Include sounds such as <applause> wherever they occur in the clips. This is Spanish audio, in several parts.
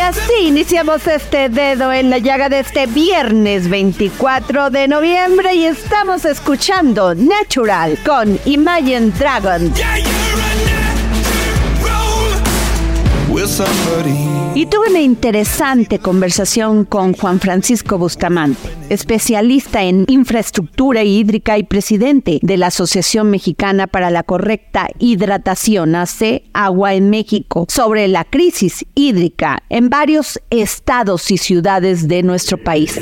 Y así iniciamos este dedo en la llaga de este viernes 24 de noviembre y estamos escuchando Natural con Imagine Dragon. Y tuve una interesante conversación con Juan Francisco Bustamante, especialista en infraestructura hídrica y presidente de la Asociación Mexicana para la Correcta Hidratación, AC Agua en México, sobre la crisis hídrica en varios estados y ciudades de nuestro país.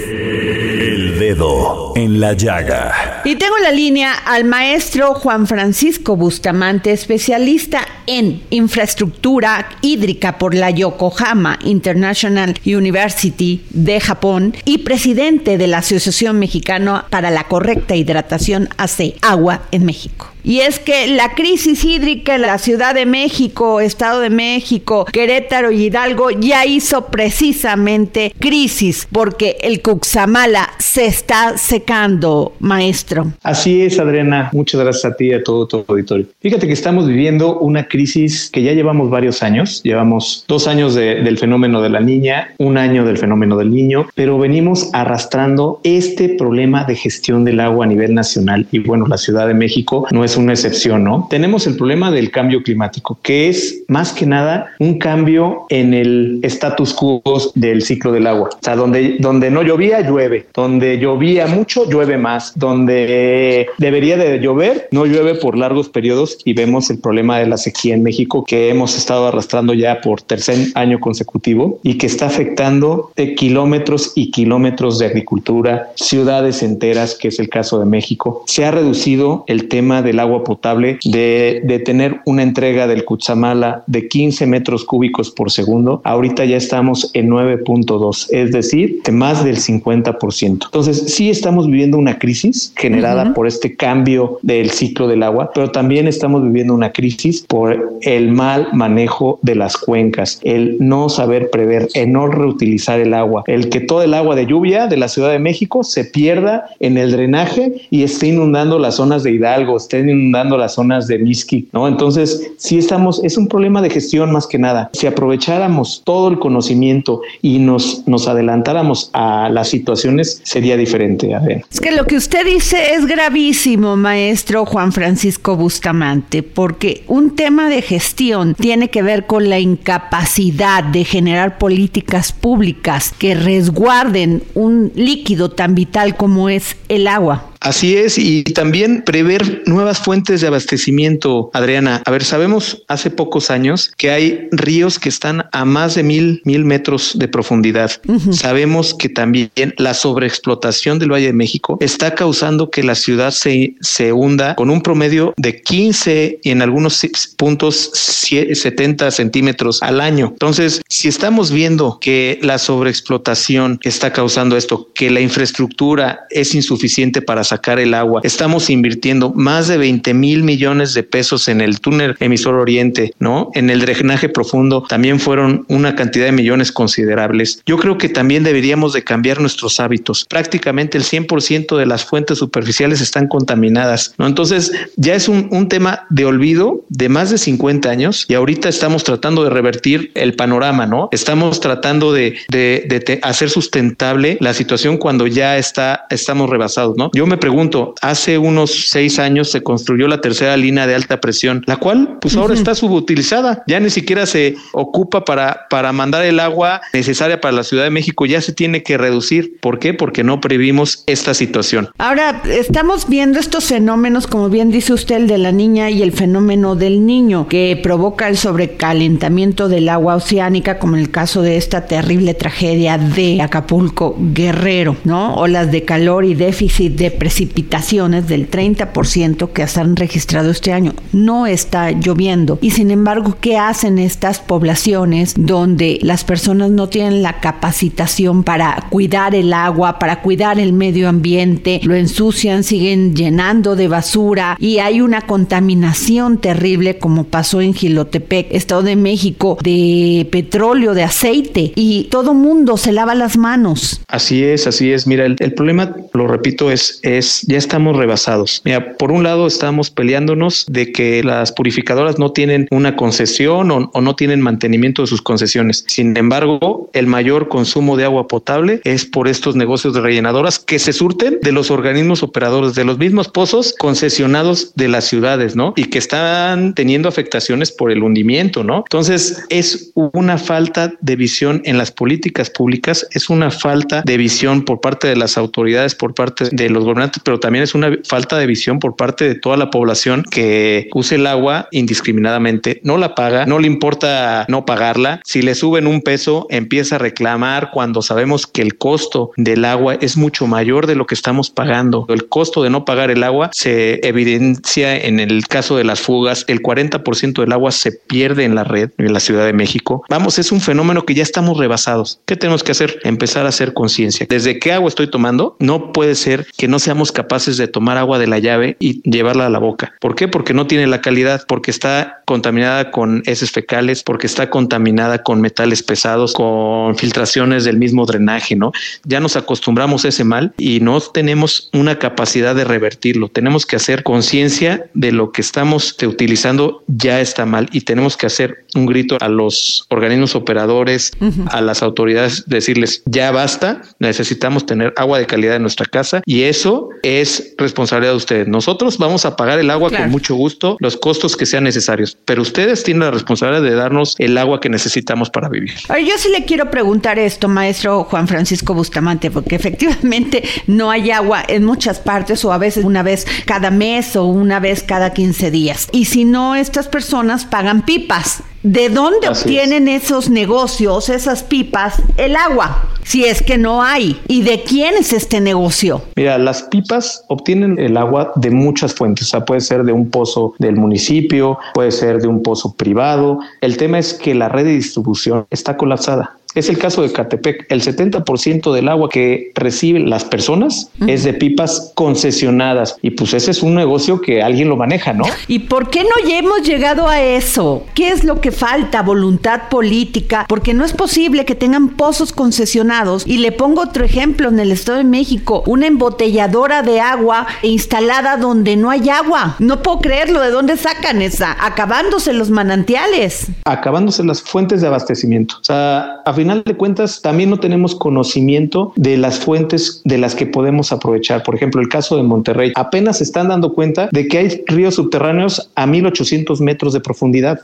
Y tengo en la línea al maestro Juan Francisco Bustamante, especialista en infraestructura hídrica por la Yokohama International University de Japón y presidente de la Asociación Mexicana para la Correcta Hidratación AC Agua en México. Y es que la crisis hídrica en la Ciudad de México, Estado de México, Querétaro y Hidalgo ya hizo precisamente crisis porque el Cuxamala se está secando, maestro. Así es, Adriana. Muchas gracias a ti y a todo tu auditorio. Fíjate que estamos viviendo una crisis que ya llevamos varios años. Llevamos dos años de, del fenómeno de la niña, un año del fenómeno del niño, pero venimos arrastrando este problema de gestión del agua a nivel nacional. Y bueno, la Ciudad de México no es una excepción, ¿no? Tenemos el problema del cambio climático, que es más que nada un cambio en el status quo del ciclo del agua. O sea, donde, donde no llovía, llueve. Donde llovía mucho, llueve más. Donde debería de llover, no llueve por largos periodos y vemos el problema de la sequía en México que hemos estado arrastrando ya por tercer año consecutivo y que está afectando kilómetros y kilómetros de agricultura, ciudades enteras, que es el caso de México. Se ha reducido el tema del agua potable de, de tener una entrega del Cutzamala de 15 metros cúbicos por segundo. Ahorita ya estamos en 9.2, es decir, de más del 50%. Entonces, sí estamos viviendo una crisis generada por este cambio del ciclo del agua, pero también estamos viviendo una crisis por el mal manejo de las cuencas, el no saber prever, el no reutilizar el agua, el que todo el agua de lluvia de la Ciudad de México se pierda en el drenaje y esté inundando las zonas de Hidalgo, esté inundando las zonas de Miski, ¿no? Entonces, sí estamos, es un problema de gestión más que nada. Si aprovecháramos todo el conocimiento y nos, nos adelantáramos a las situaciones, sería diferente. A ver. Es que lo que usted dice es gravísimo, maestro Juan Francisco Bustamante, porque un tema de gestión tiene que ver con la incapacidad de generar políticas públicas que resguarden un líquido tan vital como es el agua. Así es, y también prever nuevas fuentes de abastecimiento, Adriana. A ver, sabemos hace pocos años que hay ríos que están a más de mil, mil metros de profundidad. Sabemos que también la sobreexplotación del Valle de México está causando que la ciudad se, se hunda con un promedio de 15 y en algunos puntos 70 centímetros al año. Entonces, si estamos viendo que la sobreexplotación está causando esto, que la infraestructura es insuficiente para sacar el agua. Estamos invirtiendo más de 20 mil millones de pesos en el túnel emisor oriente, ¿no? En el drenaje profundo también fueron una cantidad de millones considerables. Yo creo que también deberíamos de cambiar nuestros hábitos. Prácticamente el 100% de las fuentes superficiales están contaminadas, ¿no? Entonces ya es un, un tema de olvido de más de 50 años y ahorita estamos tratando de revertir el panorama, ¿no? Estamos tratando de, de, de hacer sustentable la situación cuando ya está, estamos rebasados, ¿no? Yo me pregunto, hace unos seis años se construyó la tercera línea de alta presión, la cual pues ahora está subutilizada, ya ni siquiera se ocupa para, para mandar el agua necesaria para la Ciudad de México, ya se tiene que reducir. ¿Por qué? Porque no previmos esta situación. Ahora, estamos viendo estos fenómenos, como bien dice usted, el de la niña y el fenómeno del niño, que provoca el sobrecalentamiento del agua oceánica, como en el caso de esta terrible tragedia de Acapulco Guerrero, ¿no? Olas de calor y déficit de precipitaciones del 30% que se han registrado este año. No está lloviendo. Y sin embargo, ¿qué hacen estas poblaciones donde las personas no tienen la capacitación para cuidar el agua, para cuidar el medio ambiente? Lo ensucian, siguen llenando de basura y hay una contaminación terrible como pasó en Gilotepec, Estado de México, de petróleo, de aceite y todo mundo se lava las manos. Así es, así es. Mira, el, el problema, lo repito, es, es ya estamos rebasados. Mira, por un lado estamos peleándonos de que las purificadoras no tienen una concesión o, o no tienen mantenimiento de sus concesiones. Sin embargo, el mayor consumo de agua potable es por estos negocios de rellenadoras que se surten de los organismos operadores, de los mismos pozos concesionados de las ciudades, ¿no? Y que están teniendo afectaciones por el hundimiento, ¿no? Entonces, es una falta de visión en las políticas públicas, es una falta de visión por parte de las autoridades, por parte de los gobernantes, pero también es una falta de visión por parte de toda la población que use el agua indiscriminadamente, no la paga, no le importa no pagarla. Si le suben un peso, empieza a reclamar cuando sabemos que el costo del agua es mucho mayor de lo que estamos pagando. El costo de no pagar el agua se evidencia en el caso de las fugas. El 40% del agua se pierde en la red en la Ciudad de México. Vamos, es un fenómeno que ya estamos rebasados. ¿Qué tenemos que hacer? Empezar a hacer conciencia. ¿Desde qué agua estoy tomando? No puede ser que no seamos capaces de tomar agua de la llave y llevarla a la boca. ¿Por qué? Porque no tiene la calidad, porque está contaminada con heces fecales, porque está contaminada con metales pesados, con filtraciones del mismo drenaje, ¿no? Ya nos acostumbramos a ese mal y no tenemos una capacidad de revertirlo. Tenemos que hacer conciencia de lo que estamos utilizando ya está mal y tenemos que hacer un grito a los organismos operadores, uh -huh. a las autoridades, decirles ya basta, necesitamos tener agua de calidad en nuestra casa y eso es responsabilidad de ustedes. Nosotros vamos a pagar el agua claro. con mucho gusto, los costos que sean necesarios, pero ustedes tienen la responsabilidad de darnos el agua que necesitamos para vivir. Oye, yo sí le quiero preguntar esto, maestro Juan Francisco Bustamante, porque efectivamente no hay agua en muchas partes o a veces una vez cada mes o una vez cada 15 días. Y si no, estas personas pagan pipas. ¿De dónde Así obtienen es. esos negocios, esas pipas, el agua? Si es que no hay. ¿Y de quién es este negocio? Mira, las pipas obtienen el agua de muchas fuentes. O sea, puede ser de un pozo del municipio, puede ser de un pozo privado. El tema es que la red de distribución está colapsada. Es el caso de Catepec. El 70% del agua que reciben las personas uh -huh. es de pipas concesionadas. Y pues ese es un negocio que alguien lo maneja, ¿no? ¿Y por qué no hemos llegado a eso? ¿Qué es lo que falta? Voluntad política. Porque no es posible que tengan pozos concesionados. Y le pongo otro ejemplo en el Estado de México. Una embotelladora de agua instalada donde no hay agua. No puedo creerlo. ¿De dónde sacan esa? Acabándose los manantiales. Acabándose las fuentes de abastecimiento. O sea, a final de cuentas también no tenemos conocimiento de las fuentes de las que podemos aprovechar. Por ejemplo, el caso de Monterrey. Apenas se están dando cuenta de que hay ríos subterráneos a 1800 metros de profundidad.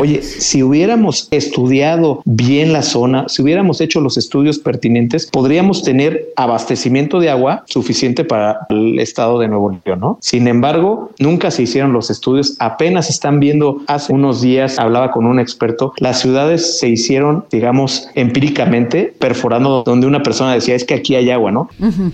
Oye, si hubiéramos estudiado bien la zona, si hubiéramos hecho los estudios pertinentes, podríamos tener abastecimiento de agua suficiente para el estado de Nuevo León, ¿no? Sin embargo, nunca se hicieron los estudios. Apenas están viendo hace unos días, hablaba con un experto, las ciudades se hicieron, digamos, empíricamente, perforando donde una persona decía, es que aquí hay agua, ¿no?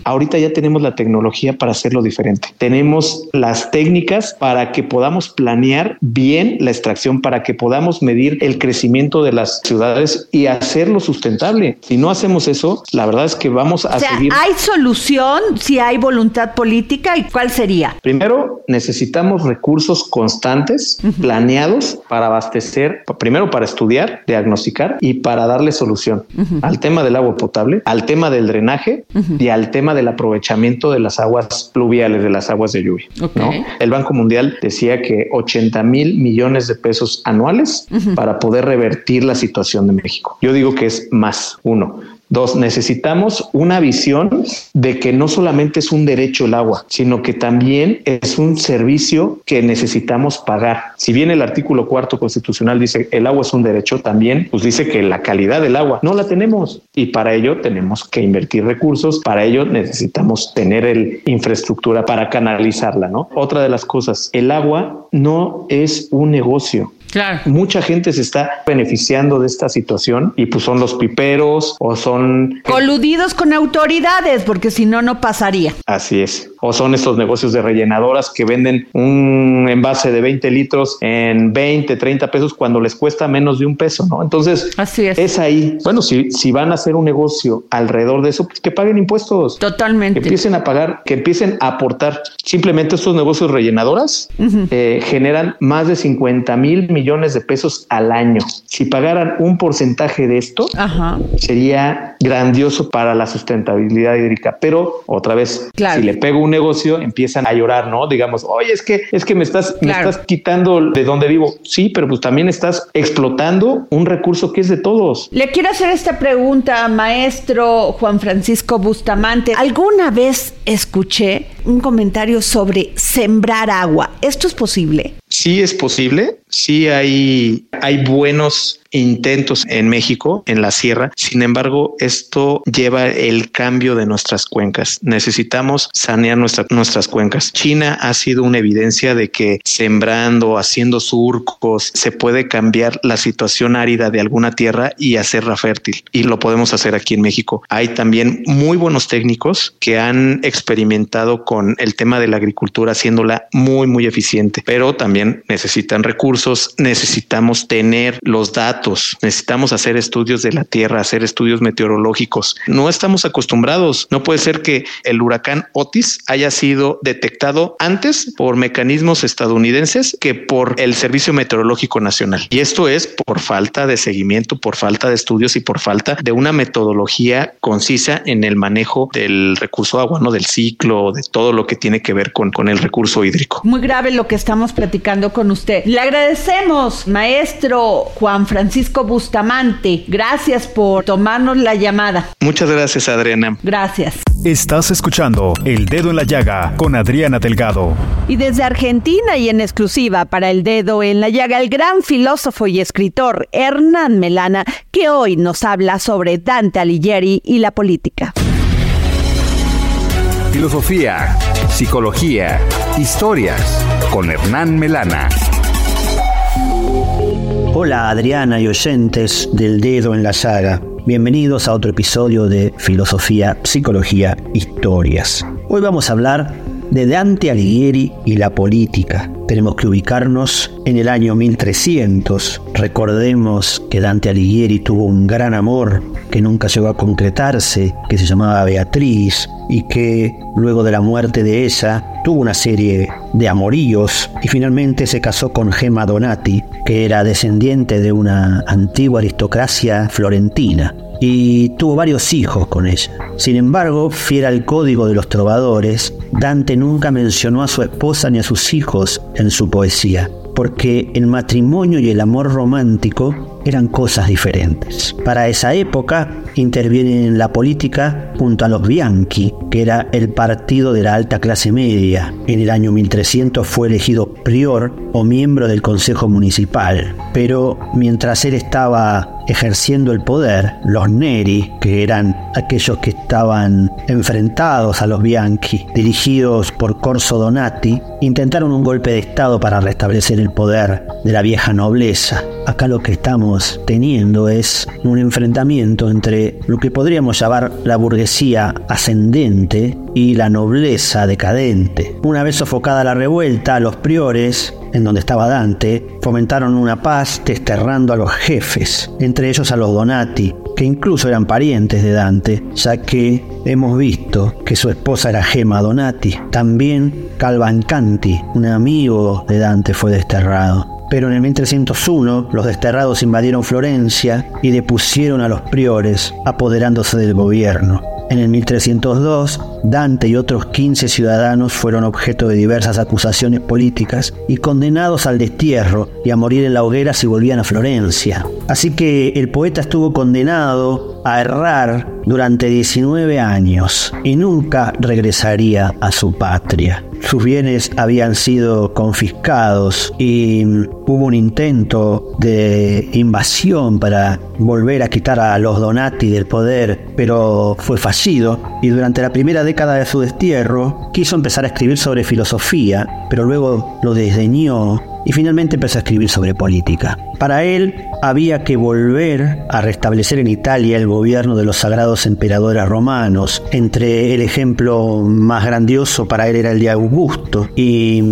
Ahorita ya tenemos la tecnología para hacerlo diferente. Tenemos las técnicas para que podamos planear bien la extracción, para que podamos medir el crecimiento de las ciudades y hacerlo sustentable. Si no hacemos eso, la verdad es que vamos a o sea, seguir. ¿Hay solución si hay voluntad política y cuál sería? Primero, necesitamos recursos constantes, planeados para abastecer, primero para estudiar, diagnosticar y para darle solución al tema del agua potable, al tema del drenaje y al tema del aprovechamiento de las aguas pluviales, de las aguas de lluvia. ¿no? El Banco Mundial decía que 80 mil millones de pesos anuales para poder revertir la situación de México. Yo digo que es más uno. Dos, necesitamos una visión de que no solamente es un derecho el agua, sino que también es un servicio que necesitamos pagar. Si bien el artículo cuarto constitucional dice el agua es un derecho, también pues dice que la calidad del agua no la tenemos y para ello tenemos que invertir recursos, para ello necesitamos tener el infraestructura para canalizarla, ¿no? Otra de las cosas, el agua no es un negocio. Claro. Mucha gente se está beneficiando de esta situación y pues son los piperos o son... Coludidos con autoridades, porque si no, no pasaría. Así es. O son estos negocios de rellenadoras que venden un envase de 20 litros en 20, 30 pesos cuando les cuesta menos de un peso, ¿no? Entonces, Así es. es ahí. Bueno, si, si van a hacer un negocio alrededor de eso, pues que paguen impuestos. Que Totalmente. empiecen a pagar, que empiecen a aportar. Simplemente estos negocios rellenadoras eh, generan más de 50 mil millones de pesos al año. Si pagaran un porcentaje de esto, Ajá. sería grandioso para la sustentabilidad hídrica. Pero otra vez, Claro. si le pego un negocio, empiezan a llorar, ¿no? Digamos, oye, es que es que me estás, Claro. me estás quitando de donde vivo. Sí, pero pues también estás explotando un recurso que es de todos. Le quiero hacer esta pregunta, maestro Juan Francisco Bustamante. ¿Alguna vez escuché un comentario sobre sembrar agua? ¿Esto es posible? Sí es posible, sí hay, hay buenos intentos en México, en la sierra. Sin embargo, esto lleva el cambio de nuestras cuencas. Necesitamos sanear nuestra- nuestras cuencas. China ha sido una evidencia de que sembrando, haciendo surcos, se puede cambiar la situación árida de alguna tierra y hacerla fértil. Y lo podemos hacer aquí en México. Hay también muy buenos técnicos que han experimentado con el tema de la agricultura, haciéndola muy, muy eficiente, pero también necesitan recursos, necesitamos tener los datos, necesitamos hacer estudios de la tierra, hacer estudios meteorológicos. No estamos acostumbrados. No puede ser que el huracán Otis haya sido detectado antes por mecanismos estadounidenses que por el Servicio Meteorológico Nacional. Y esto es por falta de seguimiento, por falta de estudios y por falta de una metodología concisa en el manejo del recurso agua, no del ciclo, de todo lo que tiene que ver con, con el recurso hídrico. Muy grave lo que estamos platicando con usted. Le agradecemos, maestro Juan Francisco Bustamante. Gracias por tomarnos la llamada. Muchas gracias, Adriana. Gracias. Estás escuchando El Dedo en la Llaga con Adriana Delgado. Y desde Argentina y en exclusiva para el dedo en la llaga, el gran filósofo y escritor Hernán Melana, que hoy nos habla sobre Dante Alighieri y la política. Filosofía, psicología, historias con Hernán Melana. Hola Adriana y oyentes del dedo en la llaga. Bienvenidos a otro episodio de Filosofía, Psicología, Historias. Hoy vamos a hablar de Dante Alighieri y la política. Tenemos que ubicarnos en el año 1300. Recordemos que Dante Alighieri tuvo un gran amor que nunca llegó a concretarse, que se llamaba Beatriz, y que luego de la muerte de ella tuvo una serie de amoríos y finalmente se casó con Gemma Donati, que era descendiente de una antigua aristocracia florentina y tuvo varios hijos con ella. Sin embargo, fiel al código de los trovadores, Dante nunca mencionó a su esposa ni a sus hijos en su poesía, porque el matrimonio y el amor romántico eran cosas diferentes. Para esa época interviene en la política junto a los Bianchi, que era el partido de la alta clase media. En el año 1300 fue elegido prior o miembro del Consejo Municipal, pero mientras él estaba ejerciendo el poder, los Neri, que eran aquellos que estaban enfrentados a los Bianchi, dirigidos por Corso Donati, intentaron un golpe de Estado para restablecer el poder de la vieja nobleza. Acá lo que estamos teniendo es un enfrentamiento entre lo que podríamos llamar la burguesía ascendente y la nobleza decadente. Una vez sofocada la revuelta, los priores en donde estaba Dante, fomentaron una paz desterrando a los jefes, entre ellos a los Donati, que incluso eran parientes de Dante, ya que hemos visto que su esposa era Gema Donati. También Calvancanti, un amigo de Dante, fue desterrado. Pero en el 1301 los desterrados invadieron Florencia y depusieron a los priores, apoderándose del gobierno. En el 1302, Dante y otros 15 ciudadanos fueron objeto de diversas acusaciones políticas y condenados al destierro y a morir en la hoguera si volvían a Florencia. Así que el poeta estuvo condenado a errar durante 19 años y nunca regresaría a su patria. Sus bienes habían sido confiscados y hubo un intento de invasión para volver a quitar a los Donati del poder, pero fue fallido y durante la primera década de su destierro quiso empezar a escribir sobre filosofía, pero luego lo desdeñó y finalmente empezó a escribir sobre política. Para él había que volver a restablecer en Italia el gobierno de los sagrados emperadores romanos. Entre el ejemplo más grandioso para él era el de Augusto y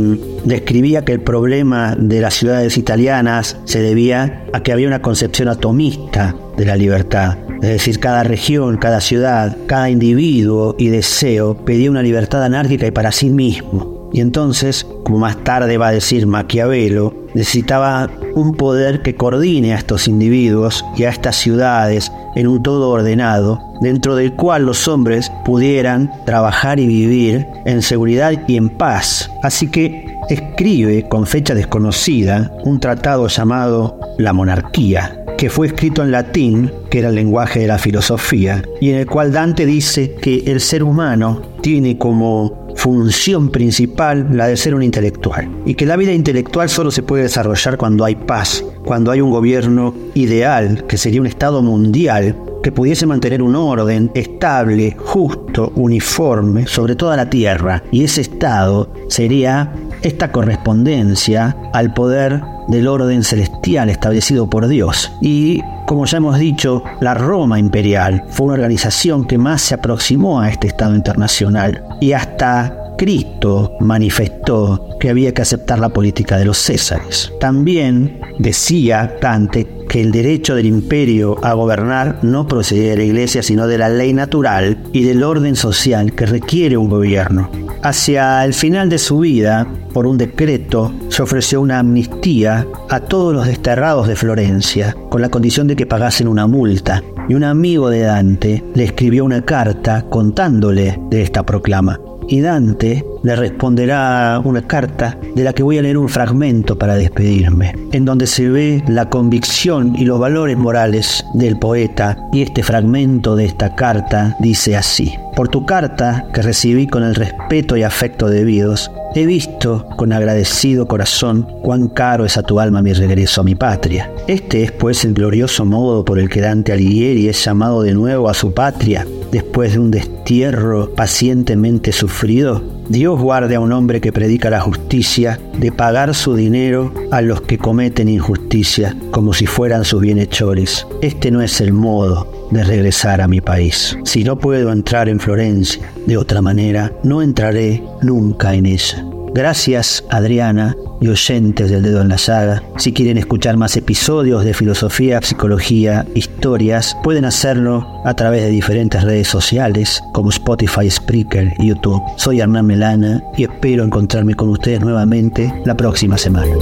describía que el problema de las ciudades italianas se debía a que había una concepción atomista de la libertad. Es decir, cada región, cada ciudad, cada individuo y deseo pedía una libertad anárquica y para sí mismo. Y entonces, como más tarde va a decir Maquiavelo, necesitaba un poder que coordine a estos individuos y a estas ciudades en un todo ordenado, dentro del cual los hombres pudieran trabajar y vivir en seguridad y en paz. Así que escribe con fecha desconocida un tratado llamado La monarquía, que fue escrito en latín, que era el lenguaje de la filosofía, y en el cual Dante dice que el ser humano tiene como función principal la de ser un intelectual, y que la vida intelectual solo se puede desarrollar cuando hay paz, cuando hay un gobierno ideal, que sería un Estado mundial, que pudiese mantener un orden estable, justo, uniforme sobre toda la tierra, y ese Estado sería esta correspondencia al poder del orden celestial establecido por Dios. Y como ya hemos dicho, la Roma imperial fue una organización que más se aproximó a este Estado internacional. Y hasta Cristo manifestó que había que aceptar la política de los Césares. También decía Dante que el derecho del imperio a gobernar no procedía de la iglesia, sino de la ley natural y del orden social que requiere un gobierno. Hacia el final de su vida, por un decreto, se ofreció una amnistía a todos los desterrados de Florencia, con la condición de que pagasen una multa. Y un amigo de Dante le escribió una carta contándole de esta proclama y Dante le responderá una carta de la que voy a leer un fragmento para despedirme, en donde se ve la convicción y los valores morales del poeta y este fragmento de esta carta dice así. Por tu carta, que recibí con el respeto y afecto debidos, he visto con agradecido corazón cuán caro es a tu alma mi regreso a mi patria. Este es pues el glorioso modo por el que Dante Alighieri es llamado de nuevo a su patria, después de un destierro pacientemente sufrido. Dios guarde a un hombre que predica la justicia de pagar su dinero a los que cometen injusticia como si fueran sus bienhechores. Este no es el modo de regresar a mi país. Si no puedo entrar en Florencia de otra manera, no entraré nunca en ella. Gracias, Adriana, y oyentes del dedo en la saga. Si quieren escuchar más episodios de filosofía, psicología, historias, pueden hacerlo a través de diferentes redes sociales como Spotify, Spreaker y YouTube. Soy Hernán Melana y espero encontrarme con ustedes nuevamente la próxima semana.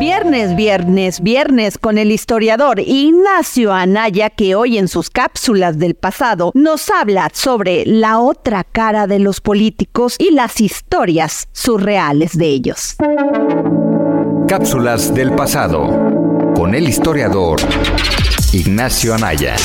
Viernes, viernes, viernes con el historiador Ignacio Anaya que hoy en sus cápsulas del pasado nos habla sobre la otra cara de los políticos y las historias surreales de ellos. Cápsulas del pasado con el historiador Ignacio Anaya.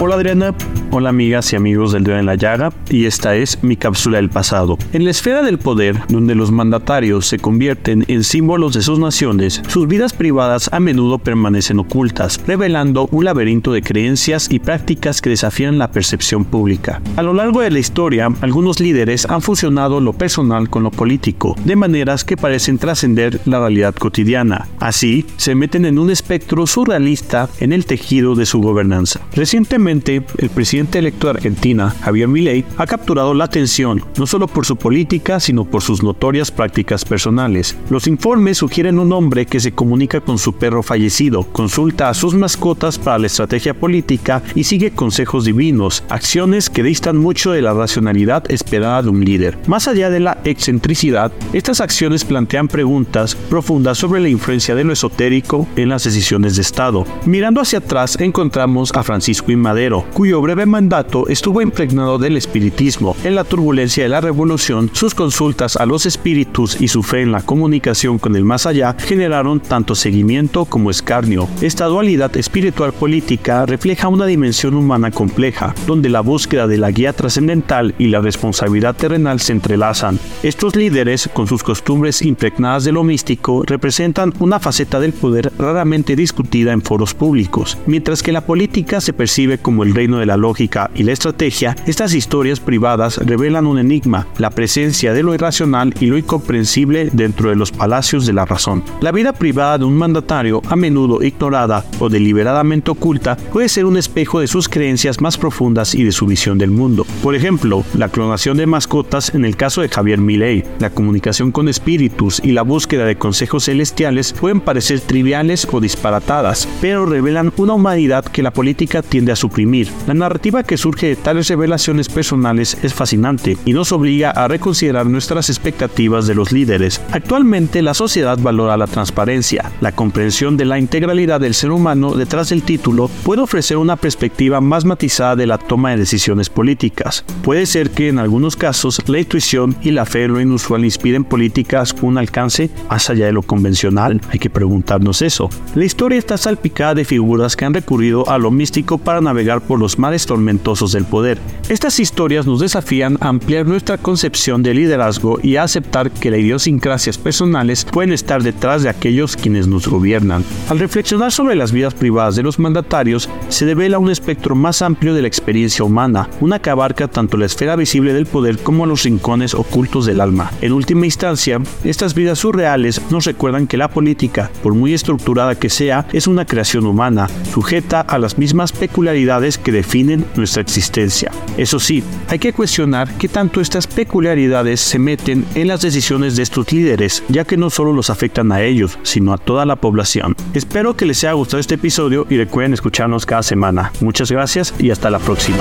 Hola Adriana, Hola amigas y amigos del Dedo en la Llaga y esta es mi cápsula del pasado. En la esfera del poder, donde los mandatarios se convierten en símbolos de sus naciones, sus vidas privadas a menudo permanecen ocultas, revelando un laberinto de creencias y prácticas que desafían la percepción pública. A lo largo de la historia, algunos líderes han fusionado lo personal con lo político, de maneras que parecen trascender la realidad cotidiana. Así, se meten en un espectro surrealista en el tejido de su gobernanza. Recientemente, el presidente electo de Argentina, Javier Milei, ha capturado la atención no solo por su política, sino por sus notorias prácticas personales. Los informes sugieren un hombre que se comunica con su perro fallecido, consulta a sus mascotas para la estrategia política y sigue consejos divinos, acciones que distan mucho de la racionalidad esperada de un líder. Más allá de la excentricidad, estas acciones plantean preguntas profundas sobre la influencia de lo esotérico en las decisiones de Estado. Mirando hacia atrás encontramos a Francisco I. Madero, cuyo breve mandato estuvo impregnado del espiritismo. En la turbulencia de la revolución, sus consultas a los espíritus y su fe en la comunicación con el más allá generaron tanto seguimiento como escarnio. Esta dualidad espiritual política refleja una dimensión humana compleja, donde la búsqueda de la guía trascendental y la responsabilidad terrenal se entrelazan. Estos líderes, con sus costumbres impregnadas de lo místico, representan una faceta del poder raramente discutida en foros públicos. Mientras que la política se percibe como el reino de la lógica y la estrategia, estas historias privadas revelan un enigma, la presencia de lo irracional y lo incomprensible dentro de los palacios de la razón. La vida privada de un mandatario, a menudo ignorada o deliberadamente oculta, puede ser un espejo de sus creencias más profundas y de su visión del mundo. Por ejemplo, la clonación de mascotas en el caso de Javier Milei, la comunicación con espíritus y la búsqueda de consejos celestiales pueden parecer triviales o disparatadas, pero revelan una humanidad que la política tiende a suprimir. La narrativa que surge de tales revelaciones personales es fascinante y nos obliga a reconsiderar nuestras expectativas de los líderes. Actualmente la sociedad valora la transparencia, la comprensión de la integralidad del ser humano detrás del título puede ofrecer una perspectiva más matizada de la toma de decisiones políticas. Puede ser que en algunos casos la intuición y la fe en lo inusual inspiren políticas con un alcance más allá de lo convencional. Hay que preguntarnos eso. La historia está salpicada de figuras que han recurrido a lo místico para navegar por los mares tormentosos del poder. Estas historias nos desafían a ampliar nuestra concepción de liderazgo y a aceptar que las idiosincrasias personales pueden estar detrás de aquellos quienes nos gobiernan. Al reflexionar sobre las vidas privadas de los mandatarios, se devela un espectro más amplio de la experiencia humana, una que abarca tanto la esfera visible del poder como los rincones ocultos del alma. En última instancia, estas vidas surreales nos recuerdan que la política, por muy estructurada que sea, es una creación humana, sujeta a las mismas peculiaridades que definen nuestra existencia. Eso sí, hay que cuestionar qué tanto estas peculiaridades se meten en las decisiones de estos líderes, ya que no solo los afectan a ellos, sino a toda la población. Espero que les haya gustado este episodio y recuerden escucharnos cada semana. Muchas gracias y hasta la próxima.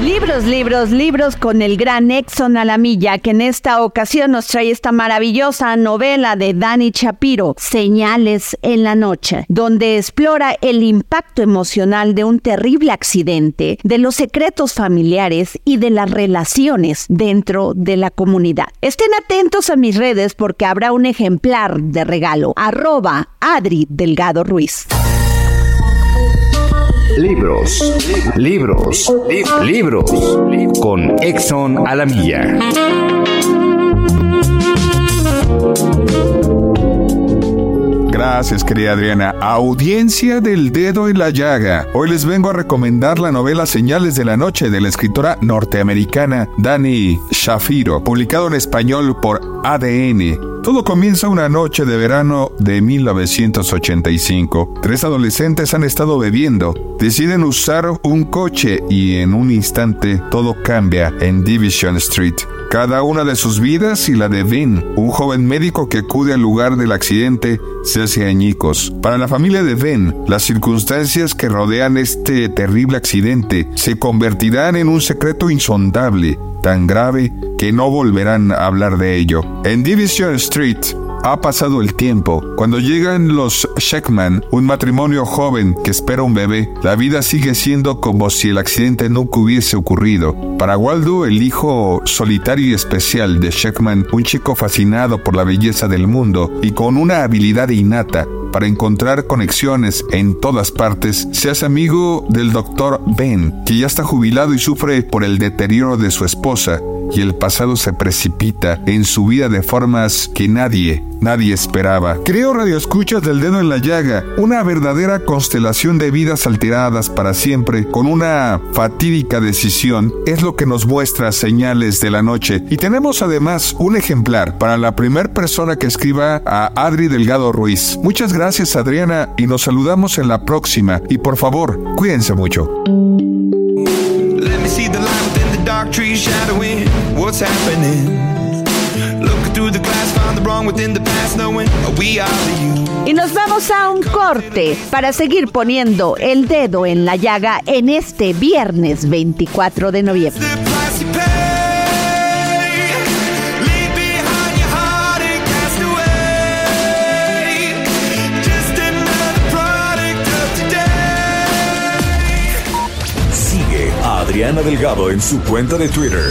Libros, libros, libros con el gran Exxon Alamilla, que en esta ocasión nos trae esta maravillosa novela de Dani Shapiro, Señales en la Noche, donde explora el impacto emocional de un terrible accidente, de los secretos familiares y de las relaciones dentro de la comunidad. Estén atentos a mis redes porque habrá un ejemplar de regalo. Arroba Adri Delgado Ruiz. Libros, libros, libros con Exxon Alamilla. Gracias, querida Adriana. Audiencia del dedo en la llaga. Hoy les vengo a recomendar la novela Señales de la Noche de la escritora norteamericana Dani Shafiro, publicado en español por ADN. Todo comienza una noche de verano de 1985. Tres adolescentes han estado bebiendo, deciden usar un coche y en un instante todo cambia en Division Street. Cada una de sus vidas y la de Vin, un joven médico que acude al lugar del accidente, se hace añicos. Para la familia de Ben, las circunstancias que rodean este terrible accidente se convertirán en un secreto insondable, tan grave que no volverán a hablar de ello. En Division Street, ha pasado el tiempo. Cuando llegan los Sheckman, un matrimonio joven que espera un bebé, la vida sigue siendo como si el accidente nunca hubiese ocurrido. Para Waldo, el hijo solitario y especial de Sheckman, un chico fascinado por la belleza del mundo y con una habilidad innata, para encontrar conexiones en todas partes, seas amigo del doctor Ben, que ya está jubilado y sufre por el deterioro de su esposa, y el pasado se precipita en su vida de formas que nadie, nadie esperaba. Creo radioescuchas del dedo en la llaga, una verdadera constelación de vidas alteradas para siempre, con una fatídica decisión, es lo que nos muestra señales de la noche. Y tenemos además un ejemplar para la primera persona que escriba a Adri Delgado Ruiz. Muchas gracias Adriana y nos saludamos en la próxima. Y por favor, cuídense mucho. Y nos vamos a un corte para seguir poniendo el dedo en la llaga en este viernes 24 de noviembre. Sigue a Adriana Delgado en su cuenta de Twitter.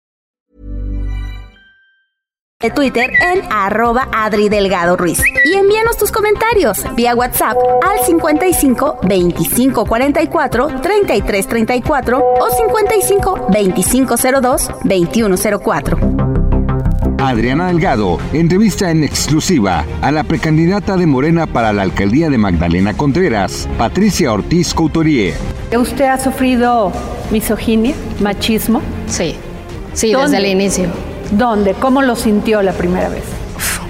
de Twitter en arroba Adri Delgado Ruiz. Y envíanos tus comentarios vía WhatsApp al 55 25 44 33 34 o 55 25 02 21 04. Adriana Delgado entrevista en exclusiva a la precandidata de Morena para la alcaldía de Magdalena Contreras, Patricia Ortiz Couturier. ¿Usted ha sufrido misoginia, machismo? Sí, sí, ¿Dónde? desde el inicio. ¿Dónde? ¿Cómo lo sintió la primera vez?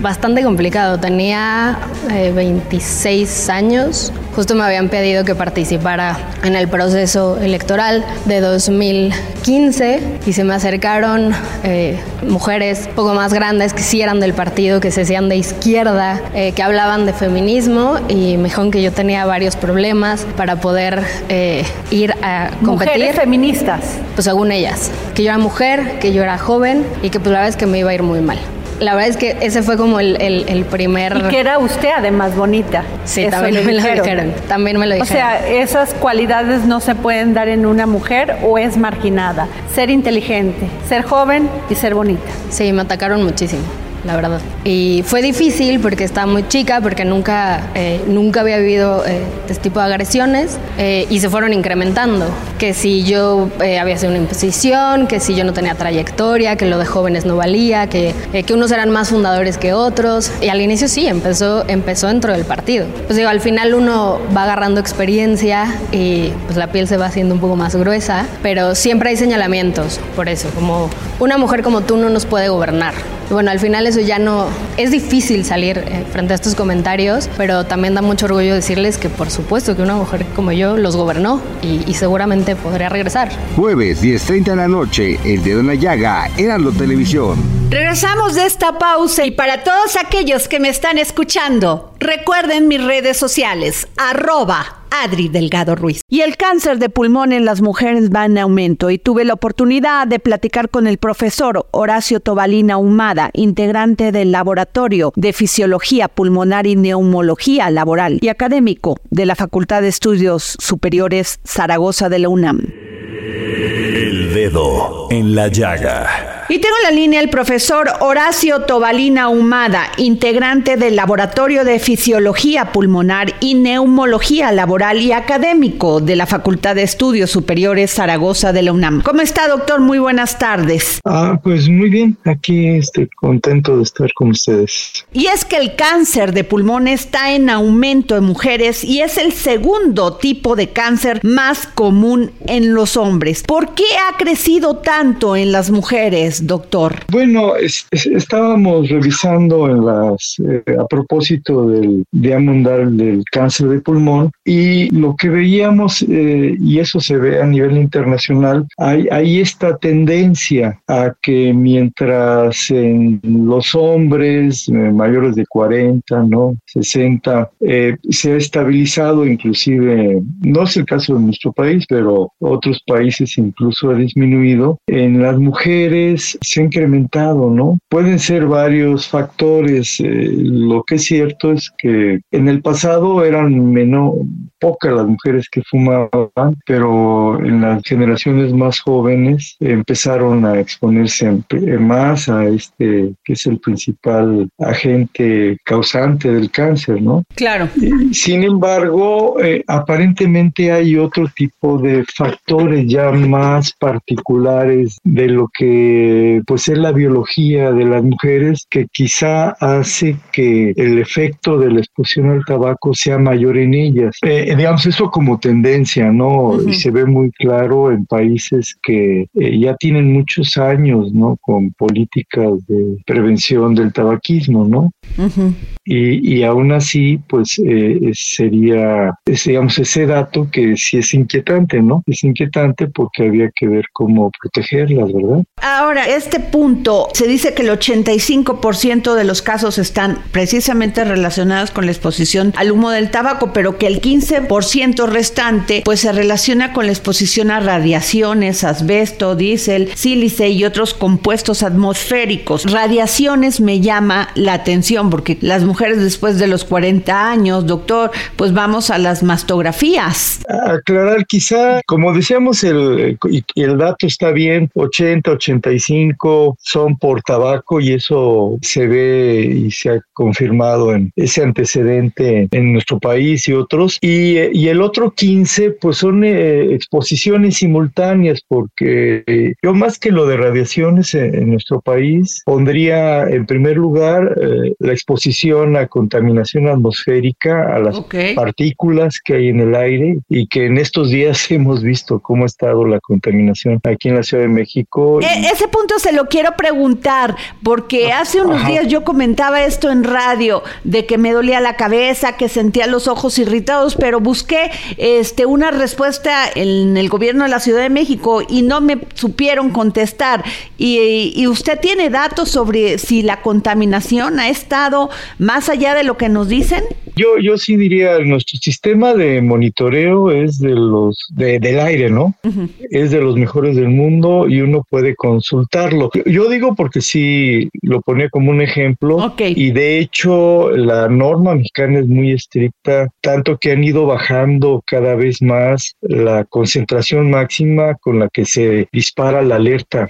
Bastante complicado. Tenía eh, 26 años. Justo me habían pedido que participara en el proceso electoral de 2015 y se me acercaron eh, mujeres poco más grandes que sí eran del partido, que se decían de izquierda, eh, que hablaban de feminismo y me dijeron que yo tenía varios problemas para poder eh, ir a competir. Mujeres feministas. Pues según ellas, que yo era mujer, que yo era joven y que pues la verdad es que me iba a ir muy mal. La verdad es que ese fue como el, el- el primer... Y que era usted además bonita. Sí, Eso también me lo dijeron. También me lo O dijeron. sea, esas cualidades no se pueden dar en una mujer o es marginada. Ser inteligente, ser joven y ser bonita. Sí, me atacaron muchísimo, la verdad. Y fue difícil porque estaba muy chica, porque nunca, eh, nunca había vivido eh, este tipo de agresiones eh, y se fueron incrementando. Que si yo eh, había sido una imposición, que si yo no tenía trayectoria, que lo de jóvenes no valía, que, eh, que unos eran más fundadores que otros. Y al inicio sí, empezó, empezó dentro del partido. Pues digo, al final uno va agarrando experiencia y pues la piel se va haciendo un poco más gruesa, pero siempre hay señalamientos por eso, como una mujer como tú no nos puede gobernar. Y bueno, al final eso ya no... Es difícil salir eh, frente a estos comentarios, pero también da mucho orgullo decirles que por supuesto que una mujer como yo los gobernó y, seguramente podría regresar. Jueves 10.30 de la noche, El Dedo en la Llaga, Heraldo Televisión. Regresamos de esta pausa y para todos aquellos que me están escuchando, recuerden mis redes sociales, arroba Adri Delgado Ruiz. Y el cáncer de pulmón en las mujeres va en aumento y tuve la oportunidad de platicar con el profesor Horacio Tobalina Humada, integrante del Laboratorio de Fisiología Pulmonar y Neumología Laboral y académico de la Facultad de Estudios Superiores Zaragoza de la UNAM. El dedo en la llaga. Y tengo en la línea el profesor Horacio Tobalina Humada, integrante del Laboratorio de Fisiología Pulmonar y Neumología Laboral y Académico de la Facultad de Estudios Superiores Zaragoza de la UNAM. ¿Cómo está, doctor? Muy buenas tardes. Ah, pues muy bien. Aquí estoy contento de estar con ustedes. Y es que el cáncer de pulmón está en aumento en mujeres y es el segundo tipo de cáncer más común en los hombres. ¿Por qué ha crecido tanto en las mujeres? Doctor? Bueno, estábamos revisando en las, eh, a propósito del Día Mundial del Cáncer de Pulmón y lo que veíamos, eh, y eso se ve a nivel internacional, hay, esta tendencia a que mientras en los hombres eh, mayores de 40, ¿no? 60, se ha estabilizado, inclusive, no es el caso de nuestro país, pero otros países incluso ha disminuido, en las mujeres se ha incrementado, ¿no? Pueden ser varios factores. Eh, lo que es cierto es que en el pasado eran menos, pocas las mujeres que fumaban, pero en las generaciones más jóvenes empezaron a exponerse más a este, que es el principal agente causante del cáncer, ¿no? Claro. Sin embargo, eh, aparentemente hay otro tipo de factores ya más particulares de lo que pues es la biología de las mujeres que quizá hace que el efecto de la exposición al tabaco sea mayor en ellas. Eh, digamos, eso como tendencia, ¿no? Y se ve muy claro en países que eh, ya tienen muchos años, ¿no? Con políticas de prevención del tabaquismo, ¿no? y, y, aún así, pues eh, sería, digamos, ese dato que sí es inquietante, ¿no? Es inquietante porque había que ver cómo protegerlas, ¿verdad? Ahora, este punto, se dice que el 85% de los casos están precisamente relacionados con la exposición al humo del tabaco, pero que el 15% restante pues se relaciona con la exposición a radiaciones, asbesto, diésel, sílice y otros compuestos atmosféricos. Radiaciones me llama la atención porque las mujeres después de los 40 años, doctor, pues vamos a las mastografías. Aclarar quizá, como decíamos, el, el dato está bien, 80, 85 son por tabaco y eso se ve y se ha confirmado en ese antecedente en nuestro país y otros. Y, y el otro 15 pues son eh, exposiciones simultáneas porque eh, yo más que lo de radiaciones en, nuestro país pondría en primer lugar eh, la exposición a contaminación atmosférica, a las partículas que hay en el aire y que en estos días <laughs> hemos visto cómo ha estado la contaminación aquí en la Ciudad de México. E, ese punto se lo quiero preguntar porque ah, hace unos días yo comentaba esto en radio de que me dolía la cabeza, que sentía los ojos irritados, pero busqué este una respuesta en el gobierno de la Ciudad de México y no me supieron contestar. Y, y usted tiene datos sobre si la contaminación ha estado más allá de lo que nos dicen? Yo, yo sí diría, nuestro sistema de monitoreo es de los de, del aire, ¿no? Es de los mejores del mundo y uno puede consultarlo. Yo digo porque sí lo ponía como un ejemplo y de hecho la norma mexicana es muy estricta, tanto que han ido bajando cada vez más la concentración máxima con la que se dispara la alerta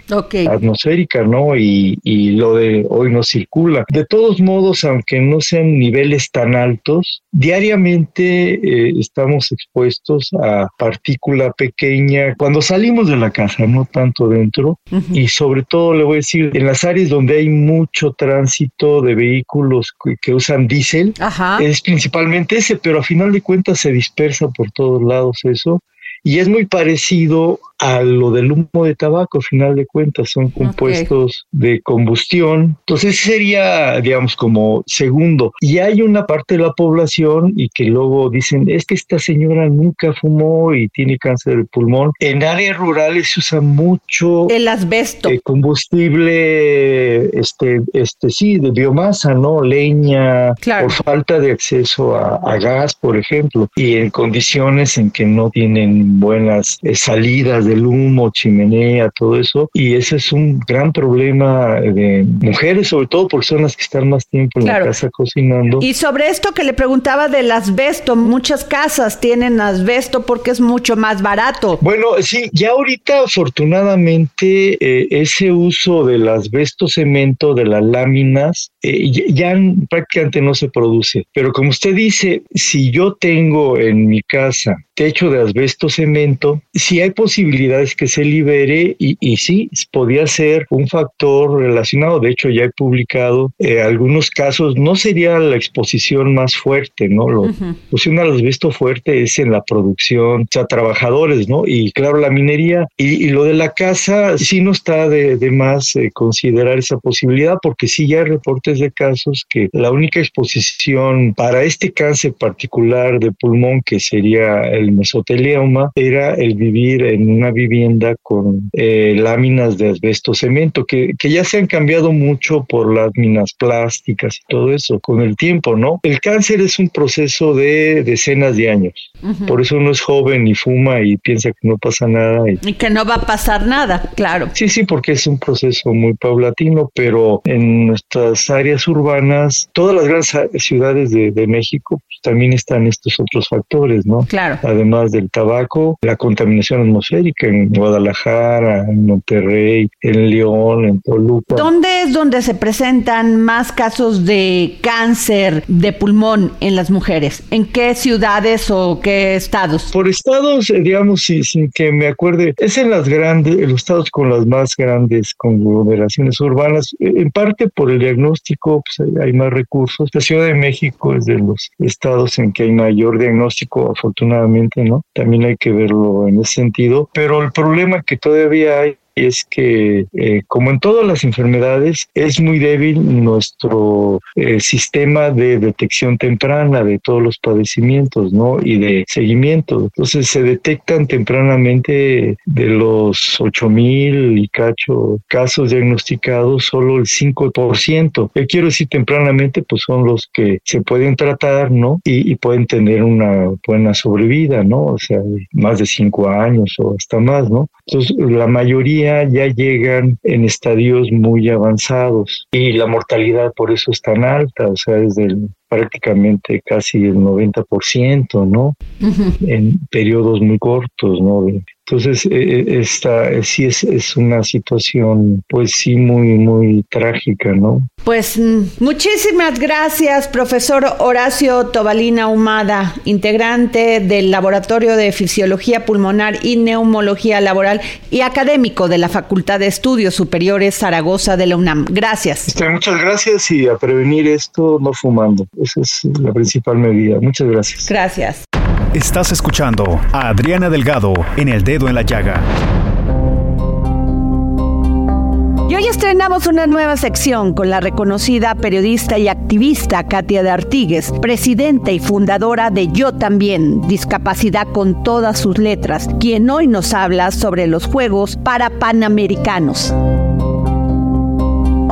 atmosférica, ¿no? Y, y lo de hoy no circula. De todos modos, aunque no sean niveles tan altos, diariamente eh, estamos expuestos a partícula pequeña cuando salimos de la casa, no tanto dentro. Y sobre todo, le voy a decir, en las áreas donde hay mucho tránsito de vehículos que, usan diésel, es principalmente ese, pero a final de cuentas se dispersa por todos lados eso. Y es muy parecido a lo del humo de tabaco, al final de cuentas, son compuestos de combustión. Entonces sería, digamos, como segundo. Y hay una parte de la población y que luego dicen, es que esta señora nunca fumó y tiene cáncer de pulmón. En áreas rurales se usa mucho el asbesto. Eh, combustible, este, este, sí, de biomasa, ¿no? Leña, por falta de acceso a, gas, por ejemplo, y en condiciones en que no tienen buenas eh, salidas de del humo, chimenea, todo eso. Y ese es un gran problema de mujeres, sobre todo porque son las que están más tiempo en la casa cocinando. Y sobre esto que le preguntaba del asbesto, muchas casas tienen asbesto porque es mucho más barato. Bueno, sí, ya ahorita afortunadamente eh, ese uso del asbesto cemento, de las láminas, eh, ya prácticamente no se produce. Pero como usted dice, si yo tengo en mi casa techo de asbesto cemento, si hay posibilidades que se libere y, y sí, podría ser un factor relacionado. De hecho, ya he publicado eh, algunos casos, no sería la exposición más fuerte, ¿no? Lo, pues un asbesto fuerte es en la producción, o sea, trabajadores, ¿no? Y claro, la minería y, lo de la casa, sí no está de, más eh, considerar esa posibilidad, porque sí ya hay reportes de casos que la única exposición para este cáncer particular de pulmón, que sería el mesotelioma, era el vivir en una vivienda con eh, láminas de asbesto cemento, que, que ya se han cambiado mucho por las minas plásticas y todo eso con el tiempo, ¿no? El cáncer es un proceso de decenas de años. Por eso uno es joven y fuma y piensa que no pasa nada. Y... que no va a pasar nada, claro. Sí, sí, porque es un proceso muy paulatino, pero en nuestras áreas urbanas, todas las grandes ciudades de, México, pues, también están estos otros factores, ¿no? Claro. Además del tabaco, la contaminación atmosférica en Guadalajara, en Monterrey, en León, en Toluca. ¿Dónde es donde se presentan más casos de cáncer de pulmón en las mujeres? ¿En qué ciudades o qué estados? Por estados, eh, digamos, sin, que me acuerde, es en las grandes, los estados con las más grandes conglomeraciones urbanas, eh, en parte por el diagnóstico, pues hay más recursos. La Ciudad de México es de los estados en que hay mayor diagnóstico, afortunadamente, ¿no? También hay que verlo en ese sentido, pero el problema que todavía hay es que, eh, como en todas las enfermedades, es muy débil nuestro eh, sistema de detección temprana de todos los padecimientos, ¿no? Y de seguimiento. Entonces se detectan tempranamente de los 8000 y cacho casos diagnosticados, solo el 5%. ¿Qué quiero decir tempranamente? Pues son los que se pueden tratar, ¿no? Y, pueden tener una buena sobrevida, ¿no? O sea, más de 5 años o hasta más, ¿no? Entonces, la mayoría ya llegan en estadios muy avanzados y la mortalidad por eso es tan alta, o sea, es del prácticamente casi el 90%, ¿no? En periodos muy cortos, ¿no? Entonces, eh, eh, esta eh, sí es, es una situación, pues sí, muy, muy trágica, ¿no? Pues mm, muchísimas gracias, profesor Horacio Tobalina Humada, integrante del Laboratorio de Fisiología Pulmonar y Neumología Laboral y académico de la Facultad de Estudios Superiores Zaragoza de la UNAM. Gracias. Este, muchas gracias y a prevenir esto no fumando. Esa es la principal medida. Muchas gracias. Gracias. Estás escuchando a Adriana Delgado en El Dedo en la Llaga. Y hoy estrenamos una nueva sección con la reconocida periodista y activista Katia de Artigues, presidenta y fundadora de Yo también, Discapacidad con todas sus letras, quien hoy nos habla sobre los Juegos para Panamericanos.